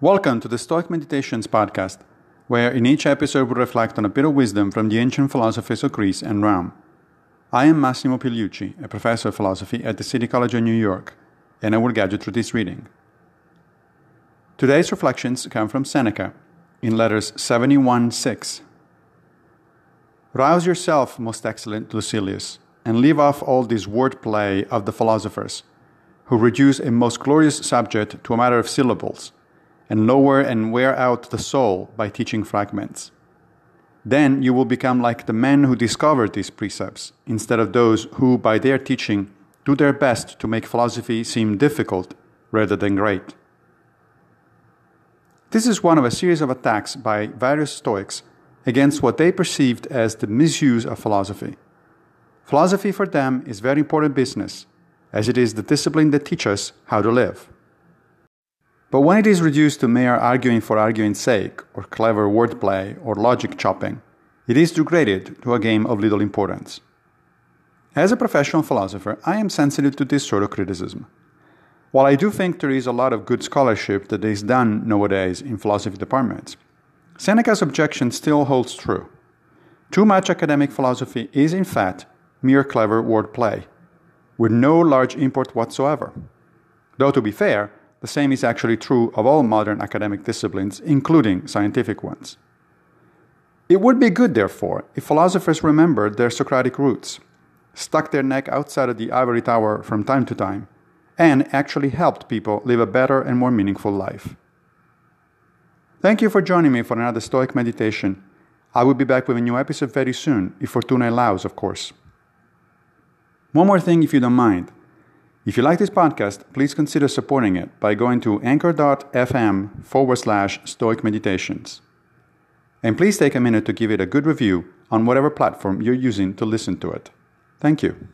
Welcome to the Stoic Meditations podcast, where in each episode we reflect on a bit of wisdom from the ancient philosophies of Greece and Rome. I am Massimo Pigliucci, a professor of philosophy at the City College of New York, and I will guide you through this reading. Today's reflections come from Seneca in letters 71 6. Rouse yourself, most excellent Lucilius, and leave off all this word play of the philosophers who reduce a most glorious subject to a matter of syllables, and lower and wear out the soul by teaching fragments. Then you will become like the men who discovered these precepts, instead of those who, by their teaching, do their best to make philosophy seem difficult rather than great. This is one of a series of attacks by various Stoics against what they perceived as the misuse of philosophy. Philosophy for them is very important business as it is the discipline that teaches how to live. But when it is reduced to mere arguing for arguing's sake, or clever wordplay, or logic chopping, it is degraded to a game of little importance. As a professional philosopher, I am sensitive to this sort of criticism. While I do think there is a lot of good scholarship that is done nowadays in philosophy departments, Seneca's objection still holds true. Too much academic philosophy is, in fact, mere clever wordplay with no large import whatsoever. Though, to be fair, the same is actually true of all modern academic disciplines, including scientific ones. It would be good, therefore, if philosophers remembered their Socratic roots, stuck their neck outside of the ivory tower from time to time, and actually helped people live a better and more meaningful life. Thank you for joining me for another Stoic meditation. I will be back with a new episode very soon, if Fortuna allows, of course. One more thing, if you don't mind. If you like this podcast, please consider supporting it by going to anchor.fm forward slash stoic meditations. And please take a minute to give it a good review on whatever platform you're using to listen to it. Thank you.